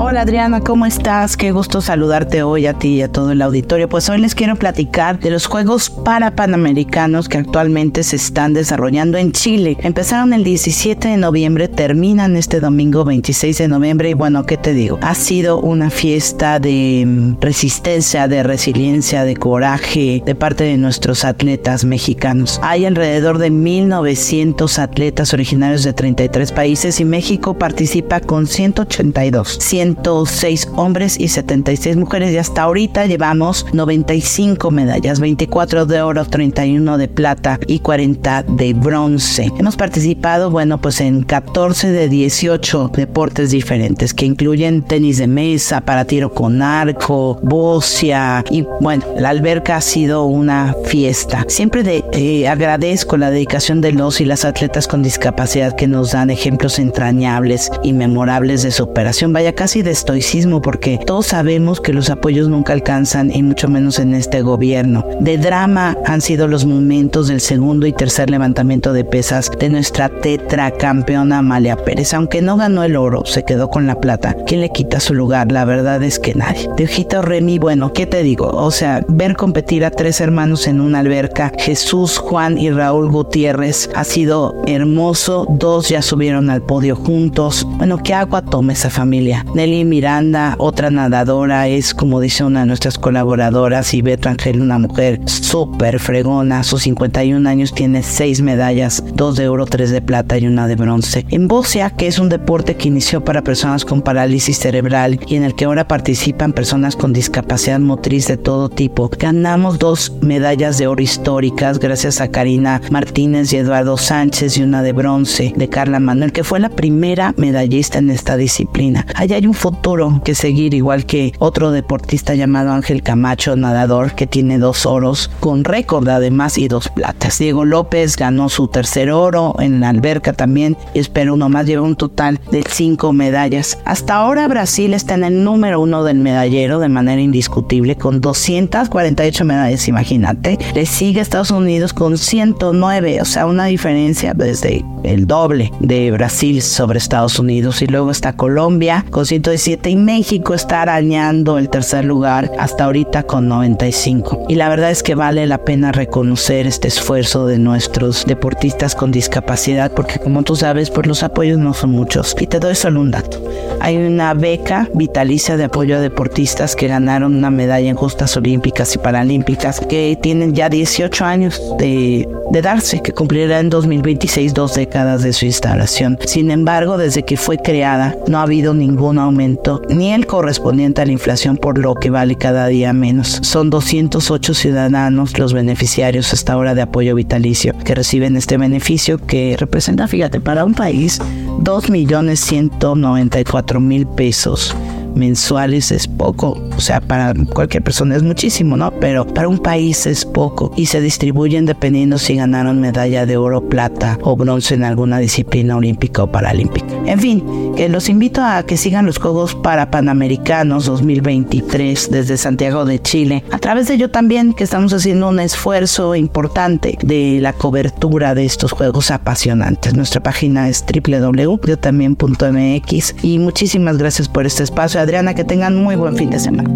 Hola Adriana, ¿cómo estás? Qué gusto saludarte hoy a ti y a todo el auditorio. Pues hoy les quiero platicar de los Juegos para Panamericanos que actualmente se están desarrollando en Chile. Empezaron el 17 de noviembre, terminan este domingo 26 de noviembre y bueno, ¿qué te digo? Ha sido una fiesta de mm, resistencia, de resiliencia, de coraje de parte de nuestros atletas mexicanos. Hay alrededor de 1900 atletas originarios de 33 países y México participa con 182. 106 hombres y 76 mujeres y hasta ahorita llevamos 95 medallas, 24 de oro, 31 de plata y 40 de bronce. Hemos participado, bueno, pues en 14 de 18 deportes diferentes que incluyen tenis de mesa, para tiro con arco, bocia y bueno, la alberca ha sido una fiesta. Siempre de, eh, agradezco la dedicación de los y las atletas con discapacidad que nos dan ejemplos entrañables y memorables de superación. Vaya, casi de estoicismo, porque todos sabemos que los apoyos nunca alcanzan, y mucho menos en este gobierno. De drama han sido los momentos del segundo y tercer levantamiento de pesas de nuestra tetracampeona Amalia Pérez. Aunque no ganó el oro, se quedó con la plata. ¿Quién le quita su lugar? La verdad es que nadie. De Ojito Remy, bueno, ¿qué te digo? O sea, ver competir a tres hermanos en una alberca, Jesús, Juan y Raúl Gutiérrez, ha sido hermoso. Dos ya subieron al podio juntos. Bueno, ¿qué agua toma esa familia? Nelly Miranda, otra nadadora, es como dice una de nuestras colaboradoras, y Beto Ángel, una mujer súper fregona. A sus 51 años tiene seis medallas, dos de oro, tres de plata y una de bronce. En Bocia, que es un deporte que inició para personas con parálisis cerebral y en el que ahora participan personas con discapacidad motriz de todo tipo, ganamos dos medallas de oro históricas gracias a Karina Martínez y Eduardo Sánchez y una de bronce de Carla Manuel, que fue la primera medallista en esta disciplina. Allá hay un futuro que seguir, igual que otro deportista llamado Ángel Camacho, nadador, que tiene dos oros con récord además y dos platas. Diego López ganó su tercer oro en la alberca también y espero uno más, lleva un total de cinco medallas. Hasta ahora Brasil está en el número uno del medallero de manera indiscutible con 248 medallas, imagínate. Le sigue Estados Unidos con 109, o sea, una diferencia desde el doble de Brasil sobre Estados Unidos. Y luego está Colombia con 117 y México está arañando el tercer lugar hasta ahorita con 95. Y la verdad es que vale la pena reconocer este esfuerzo de nuestros deportistas con discapacidad porque como tú sabes, pues los apoyos no son muchos. Y te doy solo un dato. Hay una beca vitalicia de apoyo a deportistas que ganaron una medalla en justas olímpicas y paralímpicas que tienen ya 18 años de, de darse, que cumplirá en 2026 dos décadas de su instalación. Sin embargo, desde que fue creada no ha habido ningún ni el correspondiente a la inflación por lo que vale cada día menos. Son 208 ciudadanos los beneficiarios hasta ahora de apoyo vitalicio que reciben este beneficio que representa, fíjate, para un país 2.194.000 pesos mensuales es poco, o sea, para cualquier persona es muchísimo, ¿no? Pero para un país es poco y se distribuyen dependiendo si ganaron medalla de oro, plata o bronce en alguna disciplina olímpica o paralímpica. En fin, que los invito a que sigan los Juegos para Panamericanos 2023 desde Santiago de Chile. A través de ello también que estamos haciendo un esfuerzo importante de la cobertura de estos juegos apasionantes. Nuestra página es www.yotambién.mx y muchísimas gracias por este espacio Adriana, que tengan muy buen fin de semana.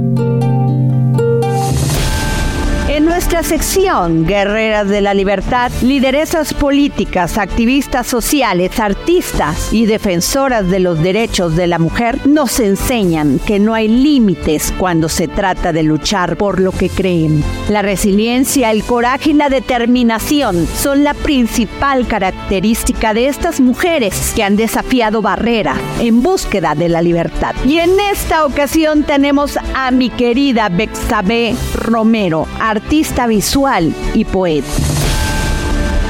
Nuestra sección Guerreras de la Libertad, lideresas políticas, activistas sociales, artistas y defensoras de los derechos de la mujer nos enseñan que no hay límites cuando se trata de luchar por lo que creen. La resiliencia, el coraje y la determinación son la principal característica de estas mujeres que han desafiado barreras en búsqueda de la libertad. Y en esta ocasión tenemos a mi querida Bexabe Romero, artista visual y poeta.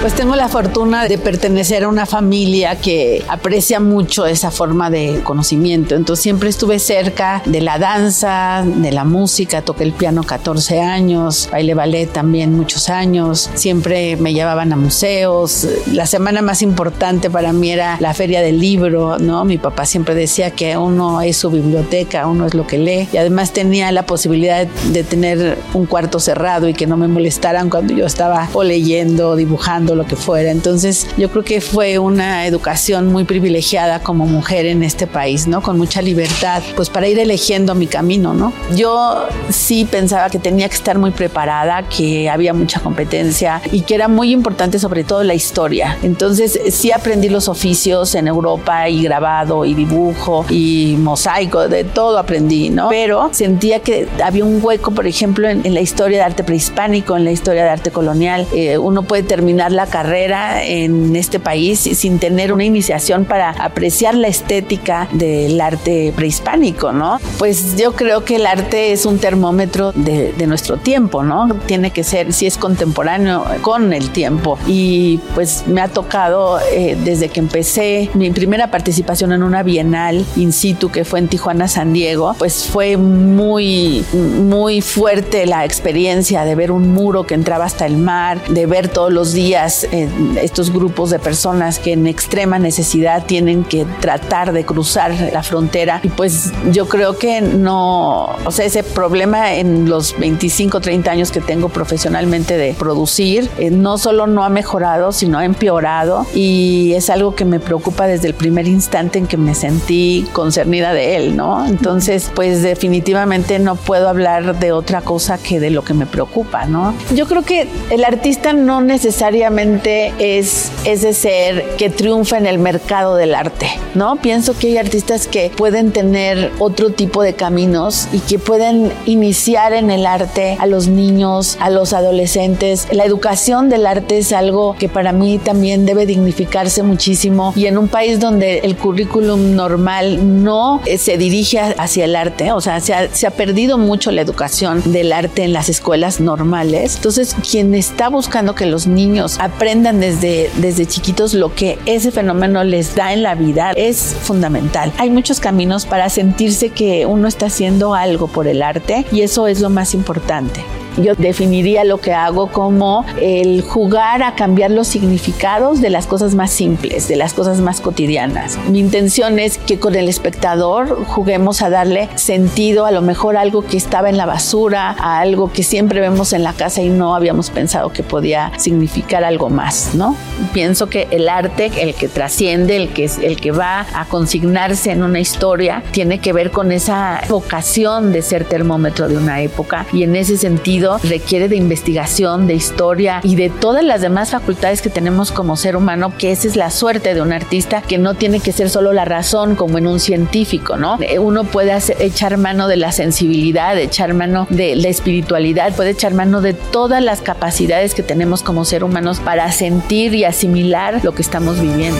Pues tengo la fortuna de pertenecer a una familia que aprecia mucho esa forma de conocimiento. Entonces siempre estuve cerca de la danza, de la música, toqué el piano 14 años, baile ballet también muchos años, siempre me llevaban a museos. La semana más importante para mí era la feria del libro, ¿no? Mi papá siempre decía que uno es su biblioteca, uno es lo que lee y además tenía la posibilidad de tener un cuarto cerrado y que no me molestaran cuando yo estaba o leyendo, o dibujando, lo que fuera. Entonces yo creo que fue una educación muy privilegiada como mujer en este país, ¿no? Con mucha libertad, pues para ir eligiendo mi camino, ¿no? Yo sí pensaba que tenía que estar muy preparada, que había mucha competencia y que era muy importante sobre todo la historia. Entonces sí aprendí los oficios en Europa y grabado y dibujo y mosaico, de todo aprendí, ¿no? Pero sentía que había un hueco, por ejemplo, en, en la historia de arte prehispánico, en la historia de arte colonial. Eh, uno puede terminar la carrera en este país sin tener una iniciación para apreciar la estética del arte prehispánico, ¿no? Pues yo creo que el arte es un termómetro de, de nuestro tiempo, ¿no? Tiene que ser, si es contemporáneo, con el tiempo. Y pues me ha tocado eh, desde que empecé mi primera participación en una bienal in situ que fue en Tijuana, San Diego, pues fue muy, muy fuerte la experiencia de ver un muro que entraba hasta el mar, de ver todos los días estas, eh, estos grupos de personas que en extrema necesidad tienen que tratar de cruzar la frontera. Y pues yo creo que no, o sea, ese problema en los 25, 30 años que tengo profesionalmente de producir, eh, no solo no ha mejorado, sino ha empeorado. Y es algo que me preocupa desde el primer instante en que me sentí concernida de él, ¿no? Entonces, pues definitivamente no puedo hablar de otra cosa que de lo que me preocupa, ¿no? Yo creo que el artista no necesariamente es ese ser que triunfa en el mercado del arte, ¿no? Pienso que hay artistas que pueden tener otro tipo de caminos y que pueden iniciar en el arte a los niños, a los adolescentes. La educación del arte es algo que para mí también debe dignificarse muchísimo y en un país donde el currículum normal no eh, se dirige hacia el arte, o sea, se ha, se ha perdido mucho la educación del arte en las escuelas normales. Entonces, quien está buscando que los niños aprendan desde, desde chiquitos lo que ese fenómeno les da en la vida es fundamental. Hay muchos caminos para sentirse que uno está haciendo algo por el arte y eso es lo más importante. Yo definiría lo que hago como el jugar a cambiar los significados de las cosas más simples, de las cosas más cotidianas. Mi intención es que con el espectador juguemos a darle sentido a lo mejor algo que estaba en la basura, a algo que siempre vemos en la casa y no habíamos pensado que podía significar algo más, ¿no? Pienso que el arte, el que trasciende, el que, el que va a consignarse en una historia, tiene que ver con esa vocación de ser termómetro de una época y en ese sentido requiere de investigación, de historia y de todas las demás facultades que tenemos como ser humano, que esa es la suerte de un artista, que no tiene que ser solo la razón como en un científico, ¿no? Eh, uno puede echar mano de la sensibilidad, echar mano de la espiritualidad, puede echar mano de todas las capacidades que tenemos como ser humanos para sentir y asimilar lo que estamos viviendo.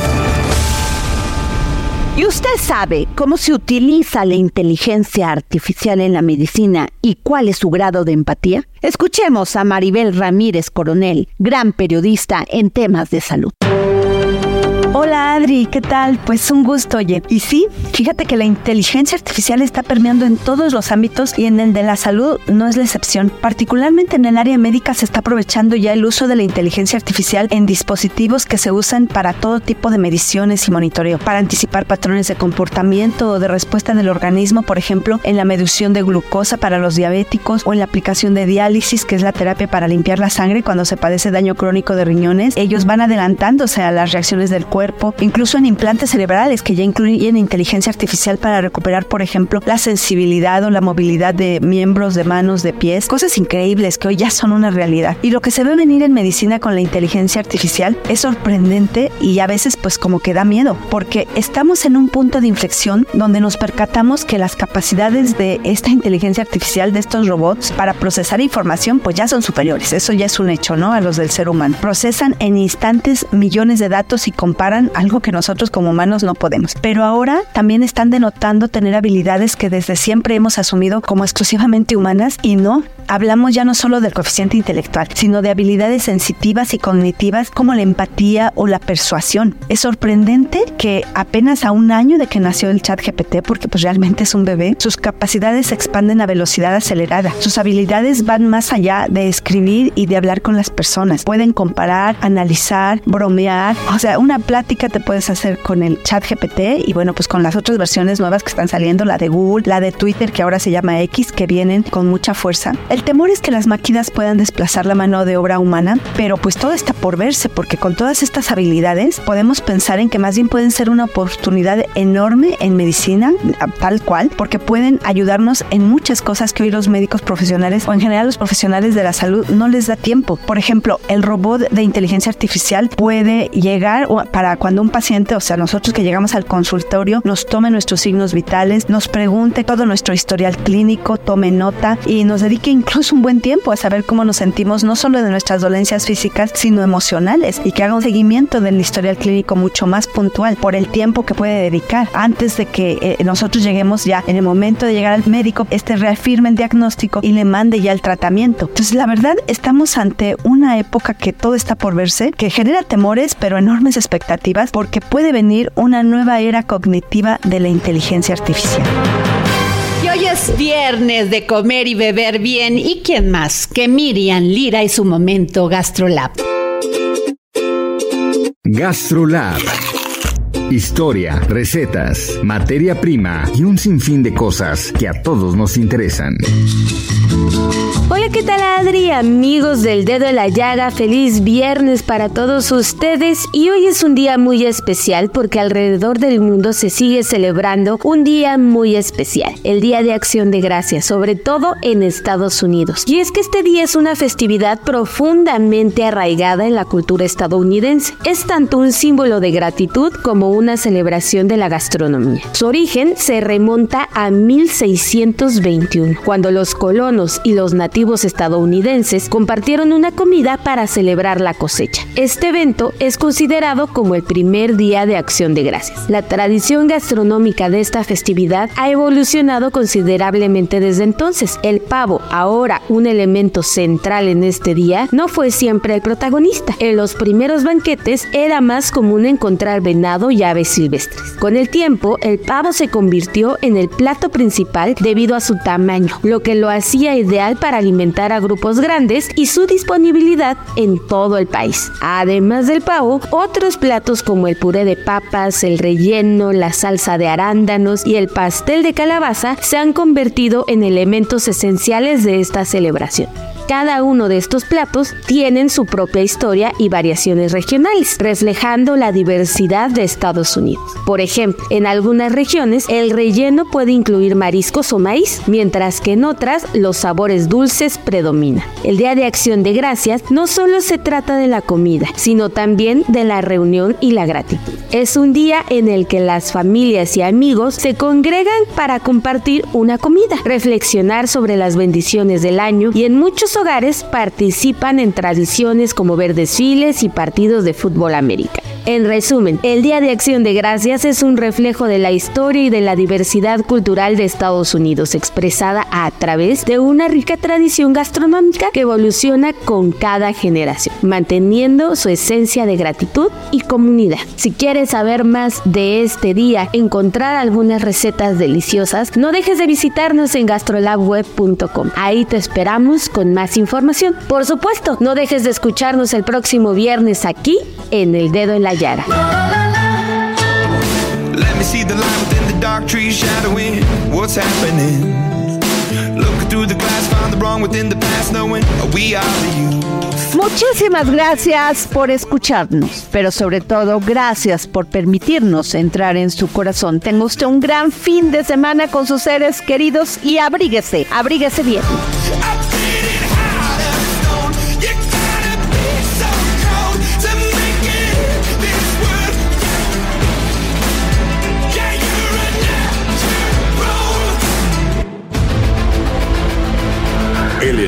¿Y usted sabe cómo se utiliza la inteligencia artificial en la medicina y cuál es su grado de empatía? Escuchemos a Maribel Ramírez Coronel, gran periodista en temas de salud. Hola Adri, ¿qué tal? Pues un gusto, oye. Y sí, fíjate que la inteligencia artificial está permeando en todos los ámbitos y en el de la salud no es la excepción. Particularmente en el área médica se está aprovechando ya el uso de la inteligencia artificial en dispositivos que se usan para todo tipo de mediciones y monitoreo, para anticipar patrones de comportamiento o de respuesta del organismo, por ejemplo, en la medición de glucosa para los diabéticos o en la aplicación de diálisis, que es la terapia para limpiar la sangre cuando se padece daño crónico de riñones. Ellos van adelantándose a las reacciones del cuerpo incluso en implantes cerebrales que ya incluyen inteligencia artificial para recuperar, por ejemplo, la sensibilidad o la movilidad de miembros, de manos, de pies, cosas increíbles que hoy ya son una realidad. Y lo que se ve venir en medicina con la inteligencia artificial es sorprendente y a veces pues como que da miedo, porque estamos en un punto de inflexión donde nos percatamos que las capacidades de esta inteligencia artificial, de estos robots, para procesar información pues ya son superiores, eso ya es un hecho, ¿no? A los del ser humano. Procesan en instantes millones de datos y comparan algo que nosotros como humanos no podemos. Pero ahora también están denotando tener habilidades que desde siempre hemos asumido como exclusivamente humanas y no. Hablamos ya no solo del coeficiente intelectual, sino de habilidades sensitivas y cognitivas como la empatía o la persuasión. Es sorprendente que apenas a un año de que nació el chat GPT, porque pues realmente es un bebé, sus capacidades se expanden a velocidad acelerada. Sus habilidades van más allá de escribir y de hablar con las personas. Pueden comparar, analizar, bromear, o sea, una plata te puedes hacer con el chat GPT y bueno, pues con las otras versiones nuevas que están saliendo, la de Google, la de Twitter que ahora se llama X, que vienen con mucha fuerza. El temor es que las máquinas puedan desplazar la mano de obra humana, pero pues todo está por verse porque con todas estas habilidades podemos pensar en que más bien pueden ser una oportunidad enorme en medicina, tal cual, porque pueden ayudarnos en muchas cosas que hoy los médicos profesionales o en general los profesionales de la salud no les da tiempo. Por ejemplo, el robot de inteligencia artificial puede llegar para cuando un paciente, o sea, nosotros que llegamos al consultorio, nos tome nuestros signos vitales, nos pregunte todo nuestro historial clínico, tome nota y nos dedique incluso un buen tiempo a saber cómo nos sentimos, no solo de nuestras dolencias físicas, sino emocionales y que haga un seguimiento del historial clínico mucho más puntual por el tiempo que puede dedicar antes de que eh, nosotros lleguemos ya en el momento de llegar al médico, este reafirme el diagnóstico y le mande ya el tratamiento. Entonces, la verdad, estamos ante una época que todo está por verse, que genera temores, pero enormes expectativas porque puede venir una nueva era cognitiva de la inteligencia artificial. Hoy es viernes de comer y beber bien. ¿Y quién más que Miriam Lira y su momento GastroLab? GastroLab. Historia, recetas, materia prima y un sinfín de cosas que a todos nos interesan. Hola, ¿qué tal Adri? Amigos del dedo de la llaga, feliz viernes para todos ustedes y hoy es un día muy especial porque alrededor del mundo se sigue celebrando un día muy especial, el Día de Acción de Gracias, sobre todo en Estados Unidos. Y es que este día es una festividad profundamente arraigada en la cultura estadounidense. Es tanto un símbolo de gratitud como una celebración de la gastronomía. Su origen se remonta a 1621, cuando los colonos y los nativos estadounidenses compartieron una comida para celebrar la cosecha. Este evento es considerado como el primer día de acción de gracias. La tradición gastronómica de esta festividad ha evolucionado considerablemente desde entonces. El pavo, ahora un elemento central en este día, no fue siempre el protagonista. En los primeros banquetes era más común encontrar venado y aves silvestres. Con el tiempo, el pavo se convirtió en el plato principal debido a su tamaño, lo que lo hacía ideal para alimentar a grupos grandes y su disponibilidad en todo el país. Además del pavo, otros platos como el puré de papas, el relleno, la salsa de arándanos y el pastel de calabaza se han convertido en elementos esenciales de esta celebración. Cada uno de estos platos tienen su propia historia y variaciones regionales, reflejando la diversidad de Estados Unidos. Por ejemplo, en algunas regiones el relleno puede incluir mariscos o maíz, mientras que en otras los sabores dulces predominan. El Día de Acción de Gracias no solo se trata de la comida, sino también de la reunión y la gratitud. Es un día en el que las familias y amigos se congregan para compartir una comida, reflexionar sobre las bendiciones del año y en muchos hogares participan en tradiciones como ver desfiles y partidos de fútbol americano. En resumen, el Día de Acción de Gracias es un reflejo de la historia y de la diversidad cultural de Estados Unidos, expresada a través de una rica tradición gastronómica que evoluciona con cada generación, manteniendo su esencia de gratitud y comunidad. Si quieres saber más de este día, encontrar algunas recetas deliciosas, no dejes de visitarnos en gastrolabweb.com. Ahí te esperamos con más información. Por supuesto, no dejes de escucharnos el próximo viernes aquí en El Dedo en la Llaga. Let me see the line within the dark trees shadowing what's happening. Looking through the glass, find the wrong within the past, knowing we are the youth. Muchísimas gracias por escucharnos, pero sobre todo gracias por permitirnos entrar en su corazón. Tenga usted un gran fin de semana con sus seres queridos y abríguese, abríguese bien.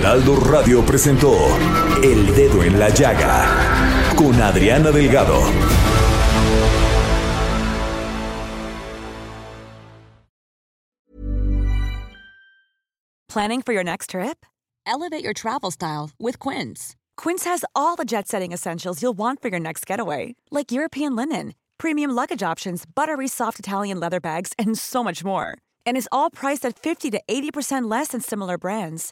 Heraldo Radio presentó El Dedo en la Llaga con Adriana Delgado. Planning for your next trip? Elevate your travel style with Quince. Quince has all the jet setting essentials you'll want for your next getaway, like European linen, premium luggage options, buttery soft Italian leather bags, and so much more. And is all priced at 50 to 80% less than similar brands.